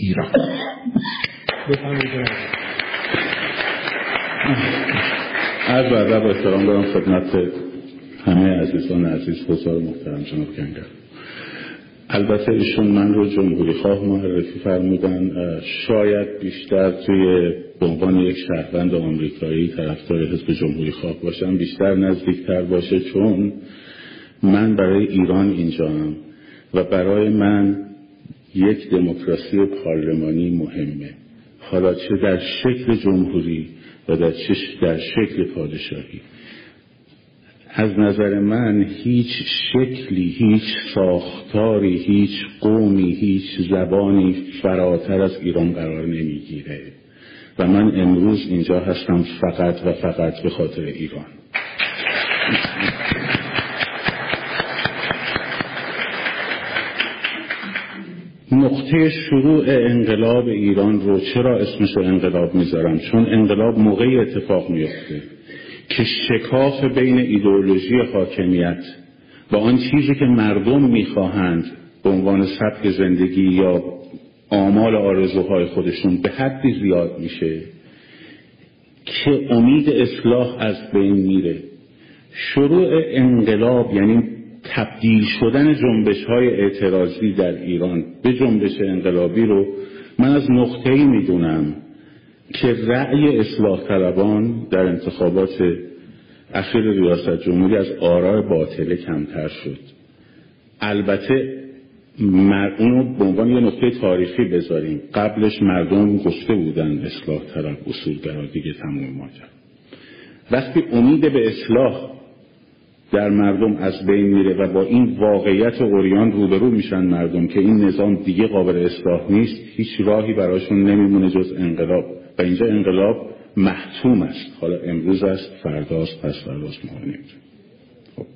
ایران. از ادب احترام دارم خدمت همه عزیزان عزیز بزار محترم جناب کنگر البته ایشون من رو جمهوری خواه معرفی فرمودن شاید بیشتر توی به عنوان یک شهروند آمریکایی طرفدار حزب جمهوری خواه باشم بیشتر نزدیکتر باشه چون من برای ایران اینجام و برای من یک دموکراسی پارلمانی مهمه. حالا چه در شکل جمهوری و در, در شکل پادشاهی. از نظر من هیچ شکلی هیچ ساختاری هیچ قومی هیچ زبانی فراتر از ایران قرار نمی‌گیره. و من امروز اینجا هستم فقط و فقط به خاطر ایران. نقطه شروع انقلاب ایران رو چرا اسمش رو انقلاب می‌ذارم چون انقلاب موقعی اتفاق میفته که شکاف بین ایدئولوژی حاکمیت و آن چیزی که مردم می‌خواهند به عنوان سبک زندگی یا آمال آرزوهای خودشون به حدی زیاد میشه که امید اصلاح از بین میره. شروع انقلاب یعنی تبدیل شدن جنبش های اعتراضی در ایران به جنبش انقلابی رو من از نقطه ای می‌دونم که رأی اصلاح طلبان در انتخابات اخیر ریاست جمهوری از آراء باطله کمتر شد. البته اونو به عنوان یه نقطه تاریخی بذاریم. قبلش مردم گفته بودن اصلاح طلب اصولگرا دیگه تموم ماجرا. وقتی امید به اصلاح در مردم از بین میره و با این واقعیت اوریان روبرو میشن مردم که این نظام دیگه قابل اصلاح نیست هیچ راهی براشون نمیمونه جز انقلاب. و اینجا انقلاب محتوم است. حالا امروز است فرداست پس فرداست خب.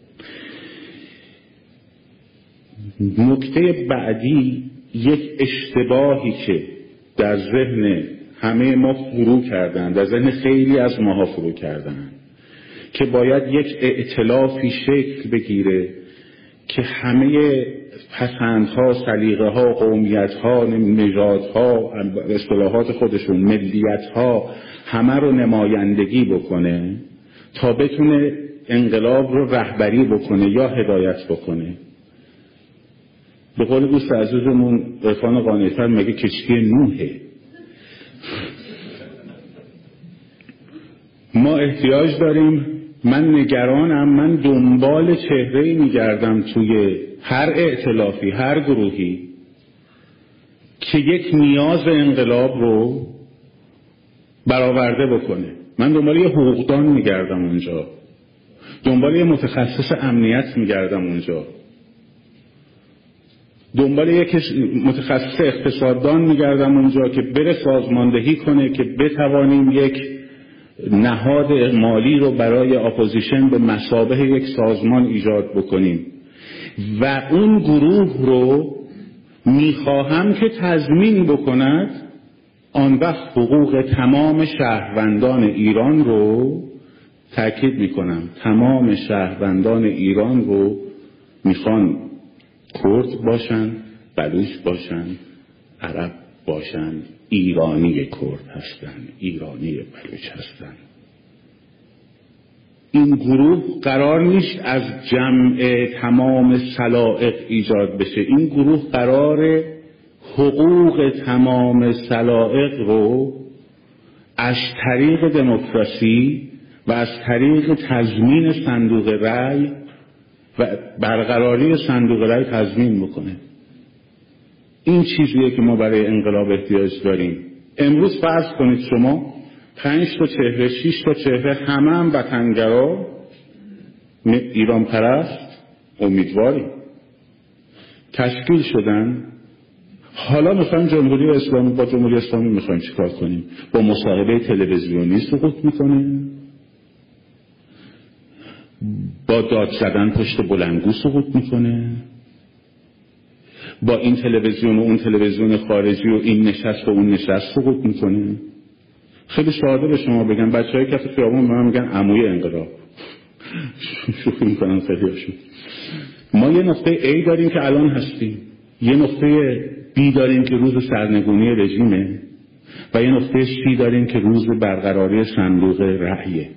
نکته بعدی یک اشتباهی که در ذهن همه ما فرو کردن در ذهن خیلی از ماها فرو کردن که باید یک ائتلافی شکل بگیره که همه پسندها سلیقه ها قومیت ها نژادها اصطلاحات خودشون ملیت ها همه رو نمایندگی بکنه تا بتونه انقلاب رو رهبری بکنه یا هدایت بکنه. به قول دوست عزیزمون عرفان قانعتر مگه کشتی نوحه. ما احتیاج داریم من نگرانم من دنبال چهره میگردم توی هر ائتلافی هر گروهی که یک نیاز انقلاب رو برآورده بکنه. من دنبال یه حقوقدان میگردم اونجا. دنبال یه متخصص امنیت میگردم اونجا. دنبال یک متخصص اقتصاددان میگردم اونجا که بره سازماندهی کنه که بتوانیم یک نهاد مالی رو برای opposition به مثابه یک سازمان ایجاد بکنیم. و اون گروه رو می‌خواهم که تضمین بکند آن وقت حقوق تمام شهروندان ایران رو تاکید می‌کنم. تمام شهروندان ایران رو می‌خوان کرد باشن بلوچ باشن عرب باشن ایرانی کرد هستن ایرانی بلوچ هستن این گروه قرار نیست از جمع تمام سلائق ایجاد بشه. این گروه قرار حقوق تمام سلائق رو از طریق دموکراسی و از طریق تضمین صندوق رأی و برقراری صندوق رأی تضمین بکنه. این چیزیه که ما برای انقلاب احتیاج داریم. امروز فرض کنید شما پنج تا چهره شیش تا چهره همه هم وطنگرا ایران پرست امیدواری. تشکیل شدن. حالا مثلا جمهوری اسلامی با جمهوری اسلامی می‌خوایم چیکار کنیم؟ با مصاحبه تلویزیونی سقوط می‌کنه با داد زدن پشت بلنگو سقوط می‌کنه؟ با این تلویزیون و اون تلویزیون خارجی و این نشست و اون نشست سقوط می‌کنه. خیلی ساده به شما بگم بچه های کف خیابون به من میگن عموی انقلاب. شوخی می‌کنن خیلی ما یه نقطه A داریم که الان هستیم. یه نقطه B داریم که روز سرنگونی رژیمه و یه نقطه C داریم که روز برقراری صندوق رأیه.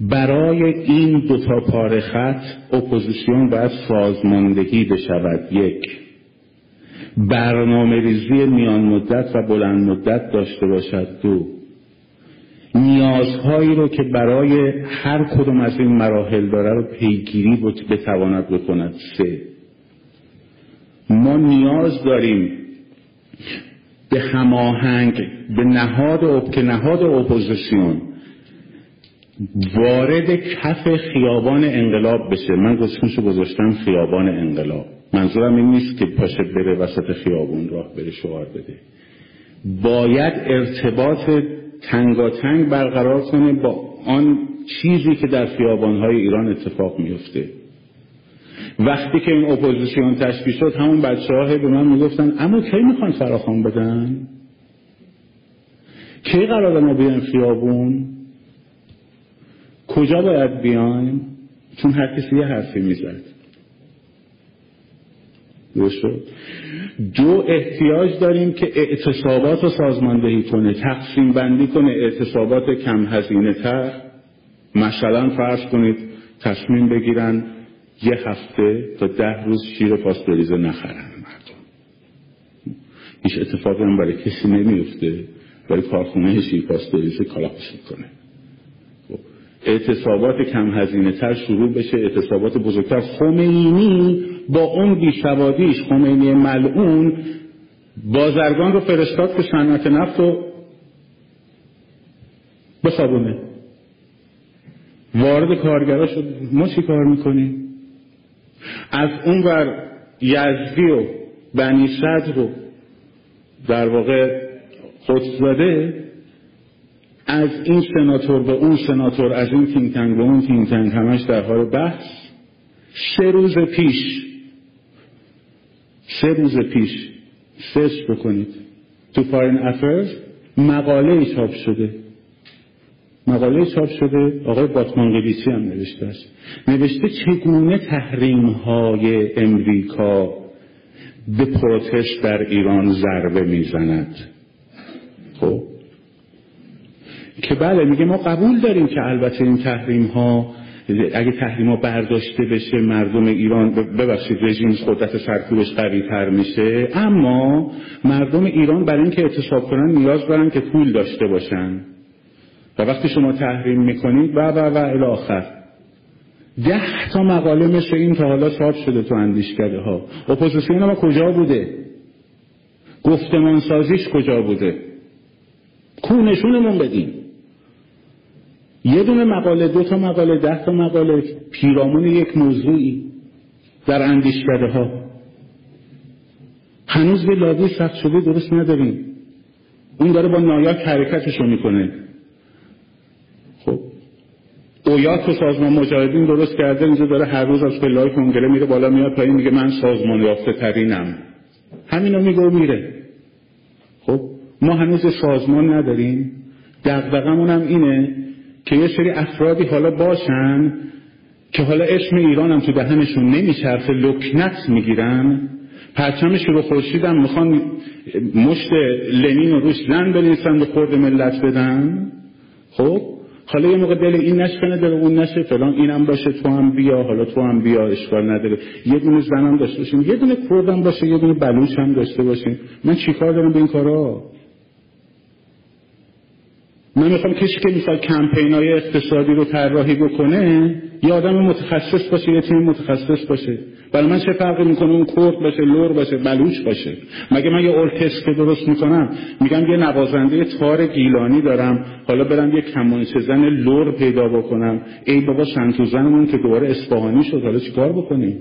برای این دوتا پاره خط اپوزیسیون باید سازماندهی بشود یک برنامه ریزی میان مدت و بلند مدت داشته باشد دو نیازهایی رو که برای هر کدوم از این مراحل داره رو پیگیری بتواند بکند سه ما نیاز داریم به هماهنگ به نهاد. که نهاد اپوزیسیون وارد کف خیابان انقلاب بشه. من گذاشتمشو گذاشتم خیابان انقلاب. منظورم این نیست که پاشه بره وسط خیابون راه بره شعار بده. باید ارتباط تنگاتنگ برقرار کنه با آن چیزی که در خیابانهای ایران اتفاق میفته وقتی که این اپوزیسیون تشکیل شد همون بچه ها به من می‌گفتن اما کی می‌خوان فراخوان بدن؟ کی قرار ما بیایم خیابون؟ کجا باید بیایم؟ چون هر کسی یه حرفی می‌زد. دو احتیاج داریم که اعتصابات رو سازماندهی کنه تقسیم بندی کنه اعتصابات کم هزینه تر. مثلا فرض کنید تصمیم بگیرن یه هفته تا ده روز شیر پاستوریزه نخرن مردم. هیچ اتفاقی هم برای کسی نمیفته. برای کارخونه شیر پاستوریزه کلاپس کنه خب، اعتصابات کم هزینه تر شروع بشه اعتصابات بزرگتر. خمینی با اون بیسوادیش خمینی ملعون بازرگان رو فرستاد که صنعت نفت رو وارد کارگرا شد. ما چی کار می‌کنیم؟ از اون ور یزدی و بنی صدر رو در واقع قطب‌زاده از این سناتور به اون سناتور از این think tank به اون think tank همش در حال بحث. سه روز پیش سه روز پیش search بکنید. تو Foreign Affairs مقاله چاپ شده. مقاله چاپ شده آقای باتمان قلیچی هم نوشته است. نوشته چگونه تحریم های امریکا به پروتست در ایران ضربه می‌زند. خب؟ که بله میگه ما قبول داریم که البته این تحریم ها اگه تحریما برداشته بشه مردم ایران ببخشید رژیم قدرت سرکوبش قوی تر میشه. اما مردم ایران برای اینکه اعتصاب کنن نیاز دارن که پول داشته باشن. و وقتی شما تحریم می‌کنید و و و الاخر ده تا مقاله مثل این تا حالا چاپ شده تو اندیشکده ها اپوزیسیون ما کجا بوده؟ گفتمان سازیش کجا بوده؟ کو نشونمون بدیم؟ یه دونه مقاله دو تا مقاله ده تا مقاله پیرامون یک موضوعی در اندیشکده ها هنوز به لابی سخت شده درست نداریم. اون داره با نایاک حرکتشو می‌کنه. خب. اویات و سازمان مجاهدین درست کرده اینجا داره هر روز از پلای کنگره میره بالا میاد پایین میگه من سازمان یافته ترینم همینو میگه میره. خب. ما هنوز سازمان نداریم. دقدقمون هم اینه که یه سری افرادی حالا باشن که حالا اسم ایران هم تو دهنشون نمیچرخه لکنت می‌گیرن. پرچمش رو خورشیدم می‌خوان مشت لنین رو روش زن بنویسن به خورد ملت بدن. خب؟ حالا یه موقع دل این نشکنه دل اون نشه فلان اینم باشه تو هم بیا حالا تو هم بیا اشکال نداره. یه دونه زنم داشته باشیم یه دونه کردم باشه یه دونه بلوش هم داشته باشیم. من چیکار دارم به این کارا؟ من می‌خوام کسی که می‌خواد کمپین های اقتصادی رو طراحی بکنه یه آدم متخصص باشه یه تیم متخصص باشه. برای من چه فرقی می‌کنه اون کرد باشه لر باشه بلوچ باشه؟ مگه من یه ارکستر درست می‌کنم؟ میگم یه نوازنده تار گیلانی دارم. حالا برم یه کمانچه زن لر پیدا بکنم. ای بابا سنتورزنمون که دوباره اصفهانی شد حالا چیکار بکنیم؟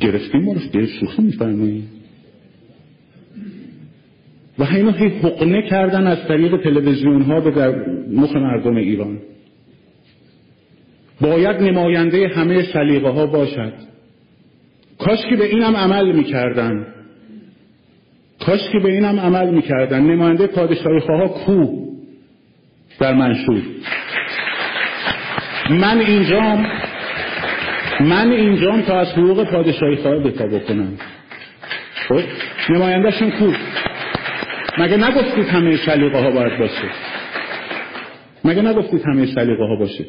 گرفتین ما رو شوخی میفرمایین و اینو هی حقنه کردن از طریق تلویزیون ها به در مخ مردم ایران. باید نماینده همه سلیقه ها باشد. کاش که به اینم عمل می‌کردن. کاش که به اینم عمل می‌کردن. نماینده پادشاهی ها کو در منشور؟ من اینجام من اینجام تا از حقوق پادشاهی خواه بتا بکنم. خب؟ نمایندهشون کو؟ مگه نگفتید همه سلیقه ها باید باشه؟ مگه نگفتید همه سلیقه ها باشه؟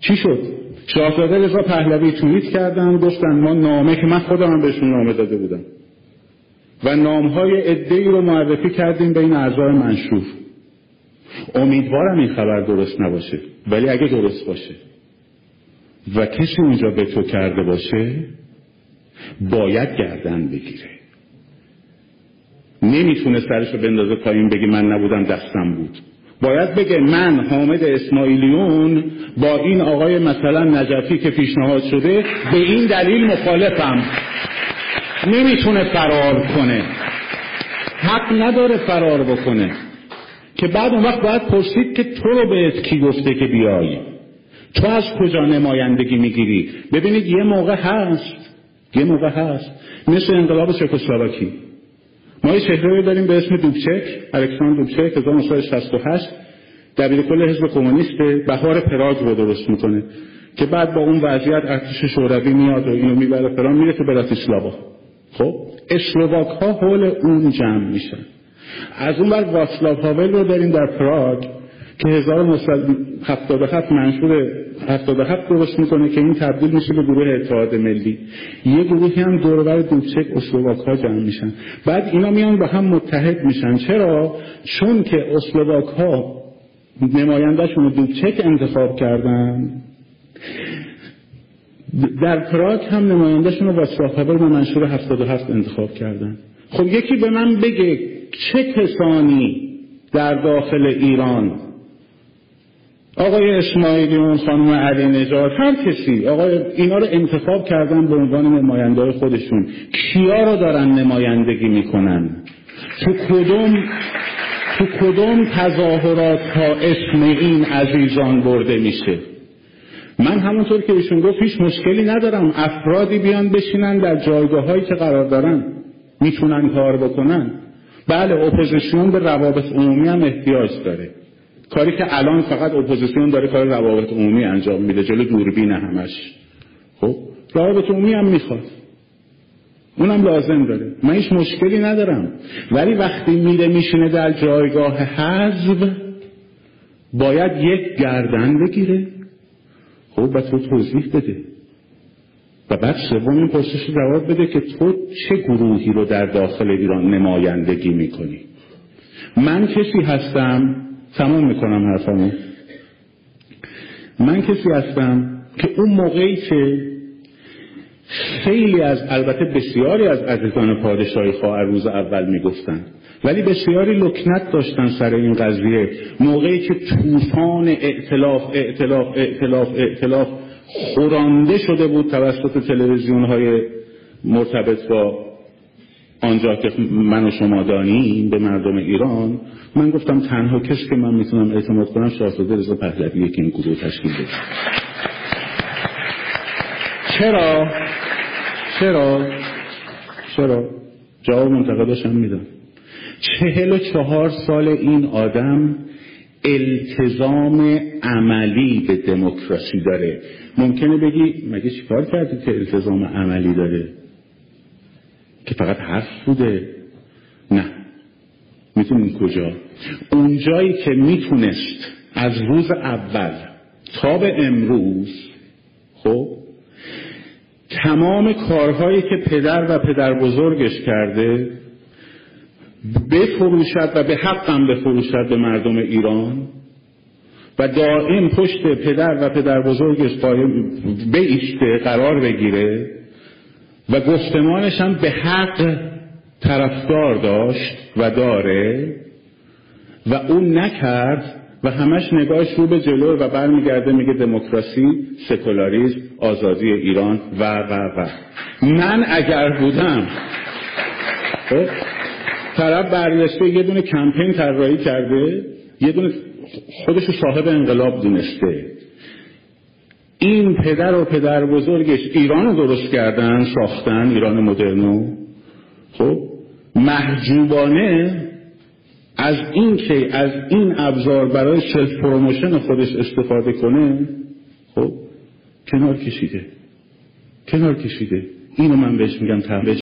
چی شد؟ شاهزاده رضا پهلوی توییت کردن گفتن ما نامه که من خودم هم بهشون نامه داده بودم. و نامهای ادهی رو معرفی کردیم بین اعضای منشور. امیدوارم این خبر درست نباشه ولی اگه درست باشه. و کسی اونجا به تو کرده باشه باید گردن بگیره. نمی‌تونه سرشو بندازه پایین بگی من نبودم دستم بود. باید بگه من حامد اسماعیلیون با این آقای مثلا نجفی که پیشنهاد شده به این دلیل مخالفم. نمی‌تونه فرار کنه. حق نداره فرار بکنه. که بعد اون وقت باید پرسید که تو رو بهت کی گفته که بیایی تو از کجا نمایندگی می‌گیری؟ ببینید یه موقع هست. یه موقع هست. مثل انقلاب چکسلواکی. ما یه چهره داریم به اسم دوبچک الکساندر دوبچک 1968 دبیر کل حزب کمونیست بهار پراگ رو درست می‌کنه که بعد با اون وضعیت ارتش شوروی میاد و اینو می‌بره فران میره تو براتیسلاوا خب؟ اسلوواک ها حول اون جمع میشن. از اون بر واسلاو هاول رو داریم در پراگ که 1977 منشور 77 درست می‌کنه که این تبدیل میشه به گروه اتحاد ملی. یه گروهی هم دوربر دوبچک اسلوواک ها جمع میشن. بعد اینا میان با هم متحد میشن. چرا؟ چون که اسلوواک ها نمایندهشون دوبچک انتخاب کردن در پراگ هم نمایندهشون رو واسلاو و منشور 77 انتخاب کردن. خب یکی به من بگه چه کسانی در داخل ایران آقای اسماعیلیون خانم علی نجات هر کسی آقای اینا رو انتخاب کردن به عنوان نماینده خودشون. کیا رو دارن نمایندگی می‌کنن؟ تو کدوم تو کدوم تظاهرات ها اسم این عزیزان برده میشه؟ من همونطور که ایشون گفت هیچ مشکلی ندارم. افرادی بیان بشینن در جایگاه هایی که قرار دارن. می‌تونن کار بکنن. بله اپوزیسیون به روابط عمومی هم احتیاج داره. کاری که الان فقط اپوزیسیون داره کار روابط عمومی انجام میده جلو دوربین همش. خب؟ روابط عمومی هم می‌خواد. اونم لازم داره. من هیچ مشکلی ندارم. ولی وقتی میره میشینه در جایگاه حزب باید یک گردن بگیره. خب و تو توضیح بده. و بعد سوم این پرسش جواب بده که تو چه گروهی رو در داخل ایران نمایندگی می‌کنی؟ من کسی هستم تمام می‌کنم حرفمو من کسی هستم که اون موقعی که خیلی از البته بسیاری از عزیزان پادشاهی خواهر روز اول می‌گفتن ولی بسیاری لکنت داشتن سر این قضیه. موقعی که طوفان ائتلاف ائتلاف ائتلاف ائتلاف خورانده شده بود توسط تلویزیون های مرتبط با آنجا که من و شما دانیم به مردم ایران من گفتم تنها کسی که من می‌تونم اعتماد کنم شاهزاده رضا پهلویه که این گروه تشکیل بده. چرا؟ چرا؟ چرا؟ جواب منتقداشم میدم. چهل و چهار سال این آدم التزام عملی به دموکراسی داره. ممکنه بگی مگه چیکار کردی که التزام عملی داره؟ که فقط حرف بوده. نه. می‌تونیم کجا. اونجایی که می‌تونست از روز اول تا به امروز خب تمام کارهایی که پدر و پدر بزرگش کرده بفروشد و به حقم بفروشد به مردم ایران و دائم پشت پدر و پدر بزرگش قایم ایشته قرار بگیره و گفتمانش هم به حق طرفدار داشت و داره و اون نکرد و همش نگاهش رو به جلو و برمیگرده میگه دموکراسی سکولاریسم آزادی ایران و و و. من اگر بودم خب طرف برگشته یه دونه کمپین طراحی کرده یه دونه خودشو صاحب انقلاب دونسته. این پدر و پدر بزرگش ایران رو درست کردن ساختن ایران مدرنو. خب محجوبانه از این که از این ابزار برای self promotion خودش استفاده کنه خب کنار کشیده. کنار کشیده. اینو من بهش میگم تحویل